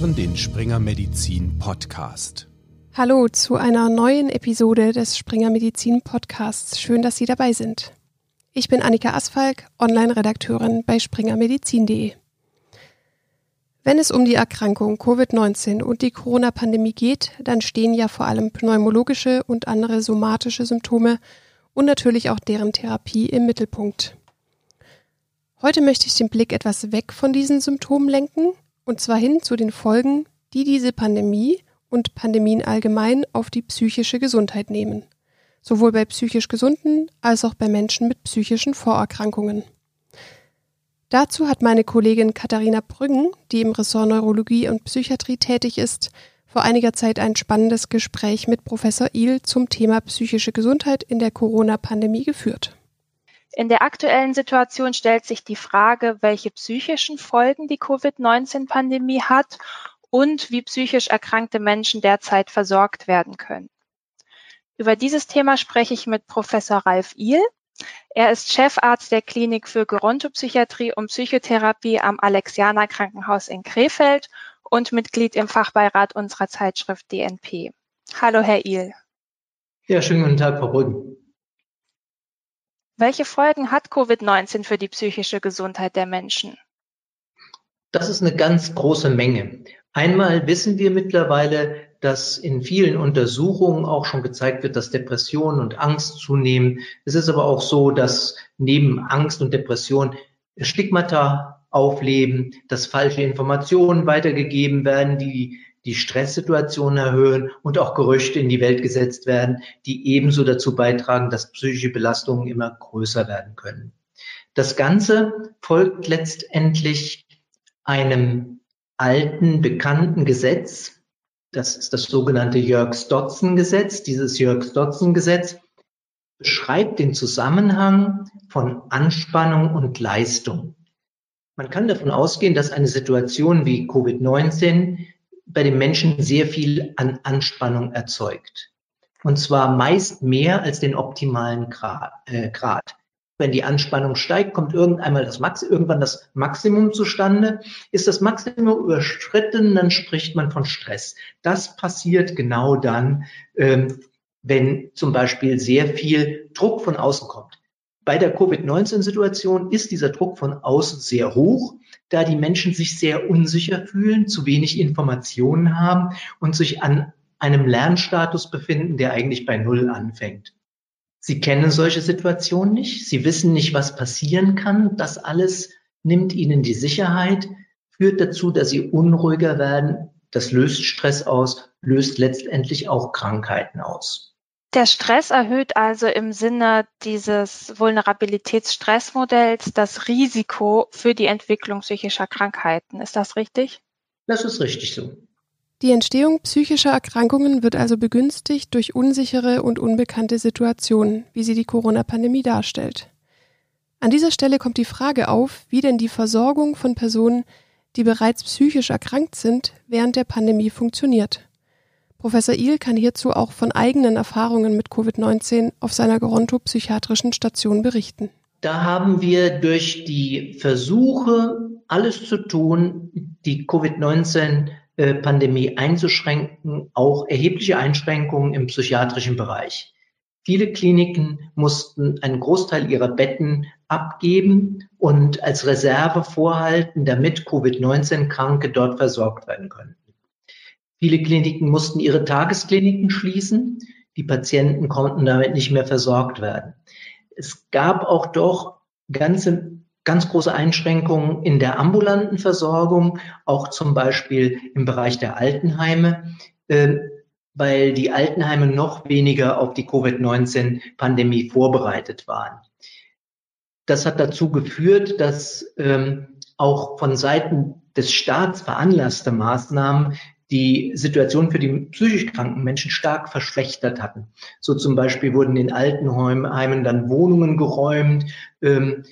hören den Springer Medizin Podcast. Hallo zu einer neuen Episode des Springer Medizin Podcasts. Schön, dass Sie dabei sind. Ich bin Annika Asfalk, Online-Redakteurin bei springermedizin.de. Wenn es um die Erkrankung Covid-19 und die Corona-Pandemie geht, dann stehen ja vor allem pneumologische und andere somatische Symptome und natürlich auch deren Therapie im Mittelpunkt. Heute möchte ich den Blick etwas weg von diesen Symptomen lenken und zwar hin zu den Folgen, die diese Pandemie und Pandemien allgemein auf die psychische Gesundheit nehmen. Sowohl bei psychisch Gesunden als auch bei Menschen mit psychischen Vorerkrankungen. Dazu hat meine Kollegin Katharina Brüggen, die im Ressort Neurologie und Psychiatrie tätig ist, vor einiger Zeit ein spannendes Gespräch mit Professor Ihl zum Thema psychische Gesundheit in der Corona-Pandemie geführt. In der aktuellen Situation stellt sich die Frage, welche psychischen Folgen die Covid-19-Pandemie hat und wie psychisch erkrankte Menschen derzeit versorgt werden können. Über dieses Thema spreche ich mit Professor Ralf Ihl. Er ist Chefarzt der Klinik für Gerontopsychiatrie und Psychotherapie am Alexianer Krankenhaus in Krefeld und Mitglied im Fachbeirat unserer Zeitschrift DNP. Hallo, Herr Ihl. Ja, schönen guten Tag, Frau Brüggen. Welche Folgen hat Covid-19 für die psychische Gesundheit der Menschen? Das ist eine ganz große Menge. Einmal wissen wir mittlerweile, dass in vielen Untersuchungen auch schon gezeigt wird, dass Depression und Angst zunehmen. Es ist aber auch so, dass neben Angst und Depression Stigmata aufleben, dass falsche Informationen weitergegeben werden, die die Stresssituation erhöhen und auch Gerüchte in die Welt gesetzt werden, die ebenso dazu beitragen, dass psychische Belastungen immer größer werden können. Das Ganze folgt letztendlich einem alten, bekannten Gesetz. Das ist das sogenannte Jörg-Stotzen-Gesetz. Dieses Jörg-Stotzen-Gesetz beschreibt den Zusammenhang von Anspannung und Leistung. Man kann davon ausgehen, dass eine Situation wie Covid-19 bei den Menschen sehr viel an Anspannung erzeugt. Und zwar meist mehr als den optimalen Grad. Äh. Wenn die Anspannung steigt, kommt irgendeinmal das Max irgendwann das Maximum zustande. Ist das Maximum überschritten, dann spricht man von Stress. Das passiert genau dann, ähm, wenn zum Beispiel sehr viel Druck von außen kommt. Bei der Covid-19-Situation ist dieser Druck von außen sehr hoch da die Menschen sich sehr unsicher fühlen, zu wenig Informationen haben und sich an einem Lernstatus befinden, der eigentlich bei Null anfängt. Sie kennen solche Situationen nicht, sie wissen nicht, was passieren kann. Das alles nimmt ihnen die Sicherheit, führt dazu, dass sie unruhiger werden. Das löst Stress aus, löst letztendlich auch Krankheiten aus. Der Stress erhöht also im Sinne dieses Vulnerabilitätsstressmodells das Risiko für die Entwicklung psychischer Krankheiten. Ist das richtig? Das ist richtig so. Die Entstehung psychischer Erkrankungen wird also begünstigt durch unsichere und unbekannte Situationen, wie sie die Corona-Pandemie darstellt. An dieser Stelle kommt die Frage auf, wie denn die Versorgung von Personen, die bereits psychisch erkrankt sind, während der Pandemie funktioniert. Professor Ihl kann hierzu auch von eigenen Erfahrungen mit Covid-19 auf seiner Geronto-psychiatrischen Station berichten. Da haben wir durch die Versuche, alles zu tun, die Covid-19-Pandemie einzuschränken, auch erhebliche Einschränkungen im psychiatrischen Bereich. Viele Kliniken mussten einen Großteil ihrer Betten abgeben und als Reserve vorhalten, damit Covid-19-Kranke dort versorgt werden können. Viele Kliniken mussten ihre Tageskliniken schließen. Die Patienten konnten damit nicht mehr versorgt werden. Es gab auch doch ganze, ganz große Einschränkungen in der ambulanten Versorgung, auch zum Beispiel im Bereich der Altenheime, äh, weil die Altenheime noch weniger auf die Covid-19-Pandemie vorbereitet waren. Das hat dazu geführt, dass ähm, auch von Seiten des Staats veranlasste Maßnahmen die Situation für die psychisch kranken Menschen stark verschlechtert hatten. So zum Beispiel wurden in Altenheimen dann Wohnungen geräumt, ähm,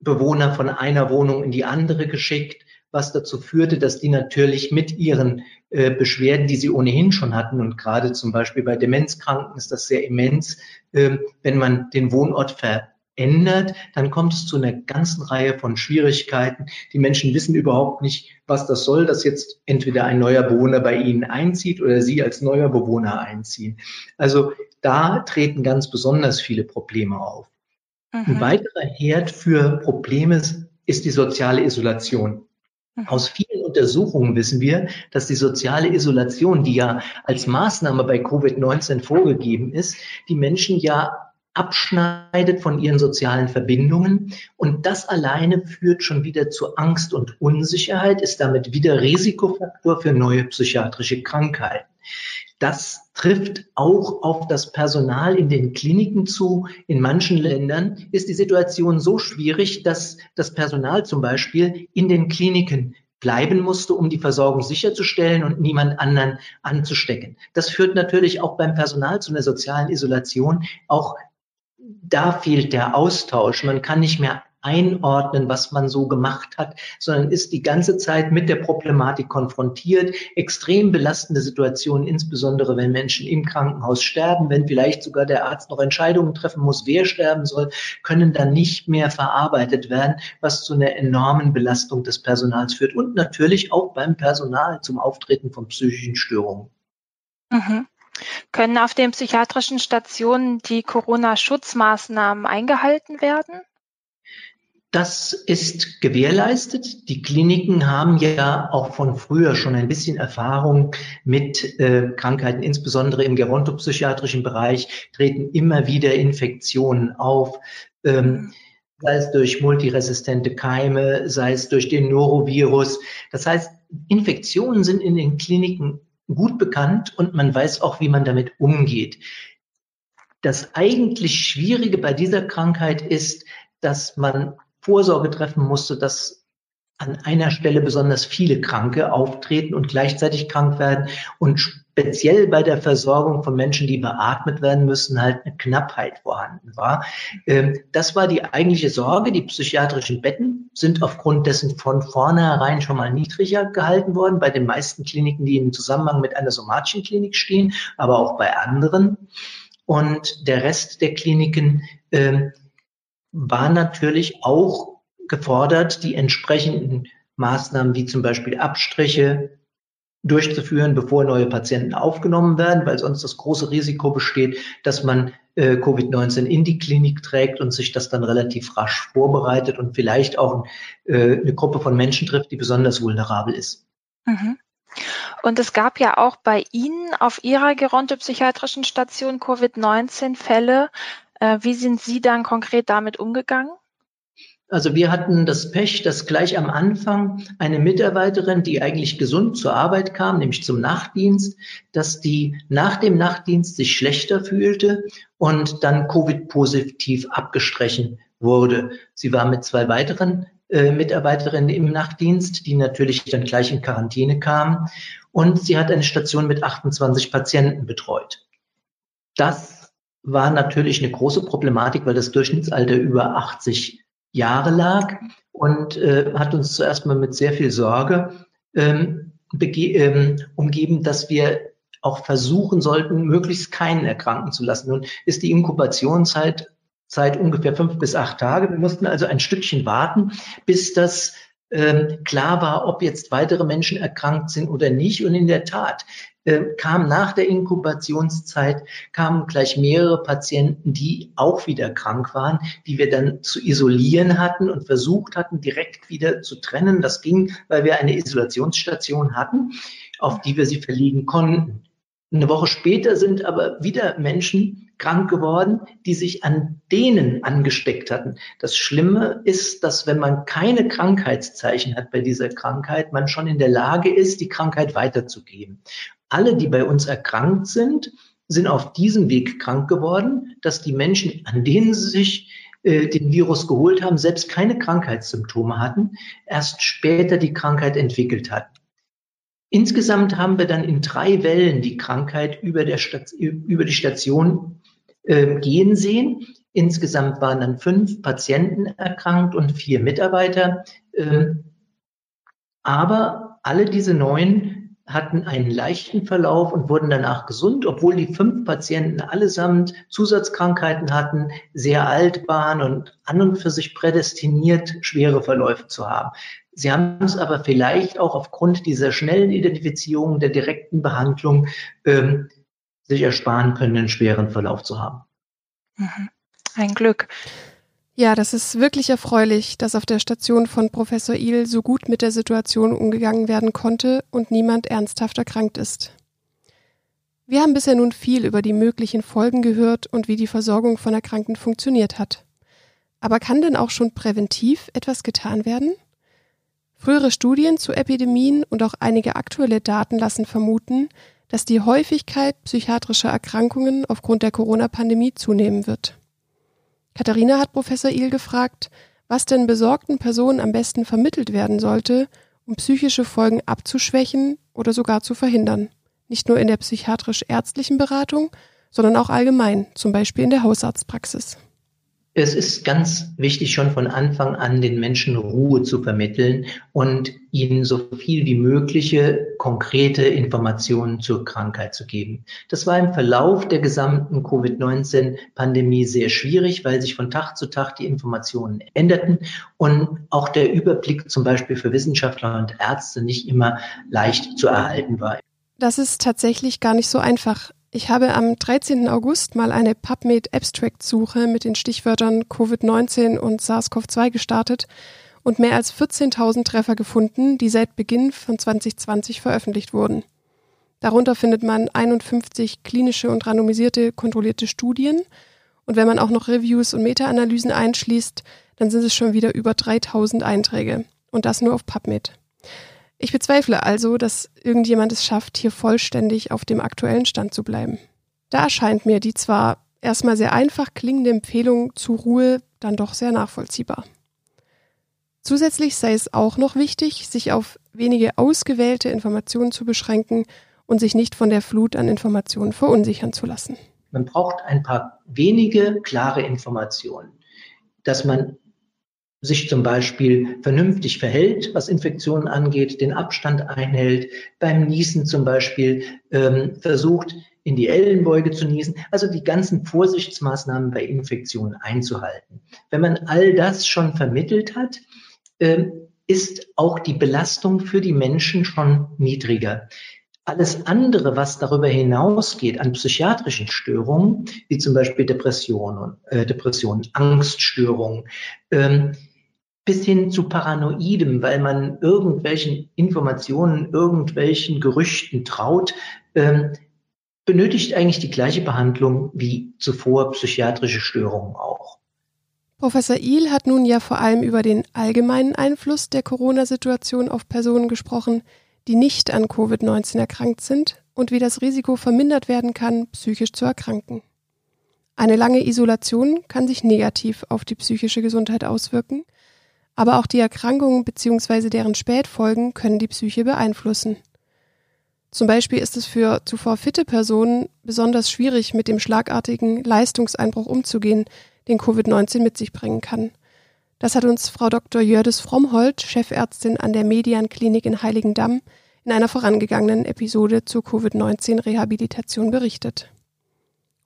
Bewohner von einer Wohnung in die andere geschickt, was dazu führte, dass die natürlich mit ihren äh, Beschwerden, die sie ohnehin schon hatten, und gerade zum Beispiel bei Demenzkranken ist das sehr immens, äh, wenn man den Wohnort ver ändert, dann kommt es zu einer ganzen Reihe von Schwierigkeiten. Die Menschen wissen überhaupt nicht, was das soll, dass jetzt entweder ein neuer Bewohner bei ihnen einzieht oder sie als neuer Bewohner einziehen. Also da treten ganz besonders viele Probleme auf. Mhm. Ein weiterer Herd für Probleme ist die soziale Isolation. Mhm. Aus vielen Untersuchungen wissen wir, dass die soziale Isolation, die ja als Maßnahme bei Covid-19 vorgegeben ist, die Menschen ja abschneidet von ihren sozialen Verbindungen. Und das alleine führt schon wieder zu Angst und Unsicherheit, ist damit wieder Risikofaktor für neue psychiatrische Krankheiten. Das trifft auch auf das Personal in den Kliniken zu. In manchen Ländern ist die Situation so schwierig, dass das Personal zum Beispiel in den Kliniken bleiben musste, um die Versorgung sicherzustellen und niemand anderen anzustecken. Das führt natürlich auch beim Personal zu einer sozialen Isolation. Auch da fehlt der Austausch. Man kann nicht mehr einordnen, was man so gemacht hat, sondern ist die ganze Zeit mit der Problematik konfrontiert. Extrem belastende Situationen, insbesondere wenn Menschen im Krankenhaus sterben, wenn vielleicht sogar der Arzt noch Entscheidungen treffen muss, wer sterben soll, können dann nicht mehr verarbeitet werden, was zu einer enormen Belastung des Personals führt und natürlich auch beim Personal zum Auftreten von psychischen Störungen. Mhm. Können auf den psychiatrischen Stationen die Corona-Schutzmaßnahmen eingehalten werden? Das ist gewährleistet. Die Kliniken haben ja auch von früher schon ein bisschen Erfahrung mit äh, Krankheiten, insbesondere im gerontopsychiatrischen Bereich treten immer wieder Infektionen auf. Ähm, sei es durch multiresistente Keime, sei es durch den Norovirus. Das heißt, Infektionen sind in den Kliniken gut bekannt und man weiß auch, wie man damit umgeht. Das eigentlich Schwierige bei dieser Krankheit ist, dass man Vorsorge treffen musste, dass an einer Stelle besonders viele Kranke auftreten und gleichzeitig krank werden und speziell bei der Versorgung von Menschen, die beatmet werden müssen, halt eine Knappheit vorhanden war. Ähm, das war die eigentliche Sorge. Die psychiatrischen Betten sind aufgrund dessen von vornherein schon mal niedriger gehalten worden, bei den meisten Kliniken, die im Zusammenhang mit einer somatischen Klinik stehen, aber auch bei anderen. Und der Rest der Kliniken ähm, war natürlich auch gefordert, die entsprechenden Maßnahmen wie zum Beispiel Abstriche durchzuführen, bevor neue Patienten aufgenommen werden, weil sonst das große Risiko besteht, dass man äh, Covid-19 in die Klinik trägt und sich das dann relativ rasch vorbereitet und vielleicht auch äh, eine Gruppe von Menschen trifft, die besonders vulnerabel ist. Mhm. Und es gab ja auch bei Ihnen auf Ihrer gerontopsychiatrischen Station Covid-19-Fälle. Äh, wie sind Sie dann konkret damit umgegangen? Also wir hatten das Pech, dass gleich am Anfang eine Mitarbeiterin, die eigentlich gesund zur Arbeit kam, nämlich zum Nachtdienst, dass die nach dem Nachtdienst sich schlechter fühlte und dann Covid-positiv abgestrichen wurde. Sie war mit zwei weiteren äh, Mitarbeiterinnen im Nachtdienst, die natürlich dann gleich in Quarantäne kamen. Und sie hat eine Station mit 28 Patienten betreut. Das war natürlich eine große Problematik, weil das Durchschnittsalter über 80 Jahre lag und äh, hat uns zuerst mal mit sehr viel Sorge ähm, ähm, umgeben, dass wir auch versuchen sollten, möglichst keinen erkranken zu lassen. Nun ist die Inkubationszeit Zeit ungefähr fünf bis acht Tage. Wir mussten also ein Stückchen warten, bis das klar war, ob jetzt weitere Menschen erkrankt sind oder nicht. Und in der Tat, äh, kam nach der Inkubationszeit, kamen gleich mehrere Patienten, die auch wieder krank waren, die wir dann zu isolieren hatten und versucht hatten, direkt wieder zu trennen. Das ging, weil wir eine Isolationsstation hatten, auf die wir sie verlegen konnten. Eine Woche später sind aber wieder Menschen krank geworden, die sich an denen angesteckt hatten. Das Schlimme ist, dass wenn man keine Krankheitszeichen hat bei dieser Krankheit, man schon in der Lage ist, die Krankheit weiterzugeben alle, die bei uns erkrankt sind, sind auf diesem Weg krank geworden, dass die Menschen, an denen sie sich äh, den Virus geholt haben, selbst keine Krankheitssymptome hatten, erst später die Krankheit entwickelt hatten. Insgesamt haben wir dann in drei Wellen die Krankheit über, der Station, über die Station äh, gehen sehen. Insgesamt waren dann fünf Patienten erkrankt und vier Mitarbeiter. Äh, aber alle diese neun hatten einen leichten Verlauf und wurden danach gesund, obwohl die fünf Patienten allesamt Zusatzkrankheiten hatten, sehr alt waren und an und für sich prädestiniert, schwere Verläufe zu haben. Sie haben es aber vielleicht auch aufgrund dieser schnellen Identifizierung der direkten Behandlung ähm, sich ersparen können, einen schweren Verlauf zu haben. Mhm. Ein Glück. Ja, das ist wirklich erfreulich, dass auf der Station von Professor Il so gut mit der Situation umgegangen werden konnte und niemand ernsthaft erkrankt ist. Wir haben bisher nun viel über die möglichen Folgen gehört und wie die Versorgung von Erkrankten funktioniert hat. Aber kann denn auch schon präventiv etwas getan werden? Frühere Studien zu Epidemien und auch einige aktuelle Daten lassen vermuten, dass die Häufigkeit psychiatrischer Erkrankungen aufgrund der Corona-Pandemie zunehmen wird. Katharina hat Professor Il gefragt, was denn besorgten Personen am besten vermittelt werden sollte, um psychische Folgen abzuschwächen oder sogar zu verhindern. Nicht nur in der psychiatrisch-ärztlichen Beratung, sondern auch allgemein, zum Beispiel in der Hausarztpraxis. Es ist ganz wichtig, schon von Anfang an den Menschen Ruhe zu vermitteln und ihnen so viel wie mögliche konkrete Informationen zur Krankheit zu geben. Das war im Verlauf der gesamten Covid-19-Pandemie sehr schwierig, weil sich von Tag zu Tag die Informationen änderten und auch der Überblick zum Beispiel für Wissenschaftler und Ärzte nicht immer leicht zu erhalten war. Das ist tatsächlich gar nicht so einfach. Ich habe am 13. August mal eine PubMed Abstract Suche mit den Stichwörtern Covid-19 und SARS-CoV-2 gestartet und mehr als 14.000 Treffer gefunden, die seit Beginn von 2020 veröffentlicht wurden. Darunter findet man 51 klinische und randomisierte kontrollierte Studien und wenn man auch noch Reviews und Meta-Analysen einschließt, dann sind es schon wieder über 3000 Einträge und das nur auf PubMed. Ich bezweifle also, dass irgendjemand es schafft, hier vollständig auf dem aktuellen Stand zu bleiben. Da erscheint mir die zwar erstmal sehr einfach klingende Empfehlung zur Ruhe dann doch sehr nachvollziehbar. Zusätzlich sei es auch noch wichtig, sich auf wenige ausgewählte Informationen zu beschränken und sich nicht von der Flut an Informationen verunsichern zu lassen. Man braucht ein paar wenige klare Informationen, dass man sich zum Beispiel vernünftig verhält, was Infektionen angeht, den Abstand einhält, beim Niesen zum Beispiel ähm, versucht, in die Ellenbeuge zu niesen, also die ganzen Vorsichtsmaßnahmen bei Infektionen einzuhalten. Wenn man all das schon vermittelt hat, ähm, ist auch die Belastung für die Menschen schon niedriger. Alles andere, was darüber hinausgeht an psychiatrischen Störungen, wie zum Beispiel Depressionen, äh, Depressionen Angststörungen, ähm, bis hin zu Paranoidem, weil man irgendwelchen Informationen, irgendwelchen Gerüchten traut, ähm, benötigt eigentlich die gleiche Behandlung wie zuvor psychiatrische Störungen auch. Professor Ihl hat nun ja vor allem über den allgemeinen Einfluss der Corona-Situation auf Personen gesprochen, die nicht an Covid-19 erkrankt sind und wie das Risiko vermindert werden kann, psychisch zu erkranken. Eine lange Isolation kann sich negativ auf die psychische Gesundheit auswirken aber auch die Erkrankungen bzw. deren Spätfolgen können die Psyche beeinflussen. Zum Beispiel ist es für zuvor fitte Personen besonders schwierig, mit dem schlagartigen Leistungseinbruch umzugehen, den Covid-19 mit sich bringen kann. Das hat uns Frau Dr. Jördis Frommholt, Chefärztin an der Median Klinik in Heiligendamm, in einer vorangegangenen Episode zur Covid-19-Rehabilitation berichtet.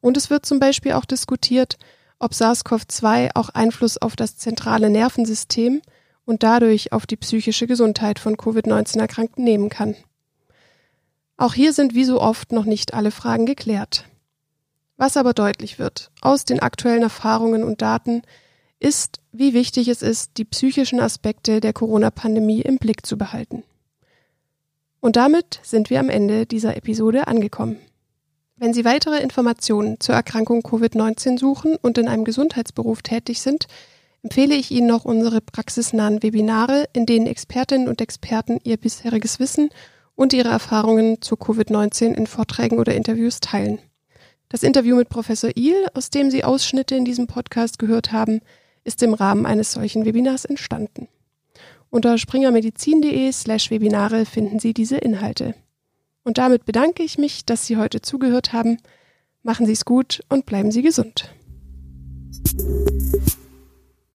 Und es wird zum Beispiel auch diskutiert, ob SARS-CoV-2 auch Einfluss auf das zentrale Nervensystem und dadurch auf die psychische Gesundheit von Covid-19-Erkrankten nehmen kann. Auch hier sind wie so oft noch nicht alle Fragen geklärt. Was aber deutlich wird aus den aktuellen Erfahrungen und Daten, ist, wie wichtig es ist, die psychischen Aspekte der Corona-Pandemie im Blick zu behalten. Und damit sind wir am Ende dieser Episode angekommen. Wenn Sie weitere Informationen zur Erkrankung Covid-19 suchen und in einem Gesundheitsberuf tätig sind, empfehle ich Ihnen noch unsere praxisnahen Webinare, in denen Expertinnen und Experten ihr bisheriges Wissen und ihre Erfahrungen zu Covid-19 in Vorträgen oder Interviews teilen. Das Interview mit Professor Il, aus dem Sie Ausschnitte in diesem Podcast gehört haben, ist im Rahmen eines solchen Webinars entstanden. Unter springermedizin.de slash Webinare finden Sie diese Inhalte. Und damit bedanke ich mich, dass Sie heute zugehört haben. Machen Sie es gut und bleiben Sie gesund.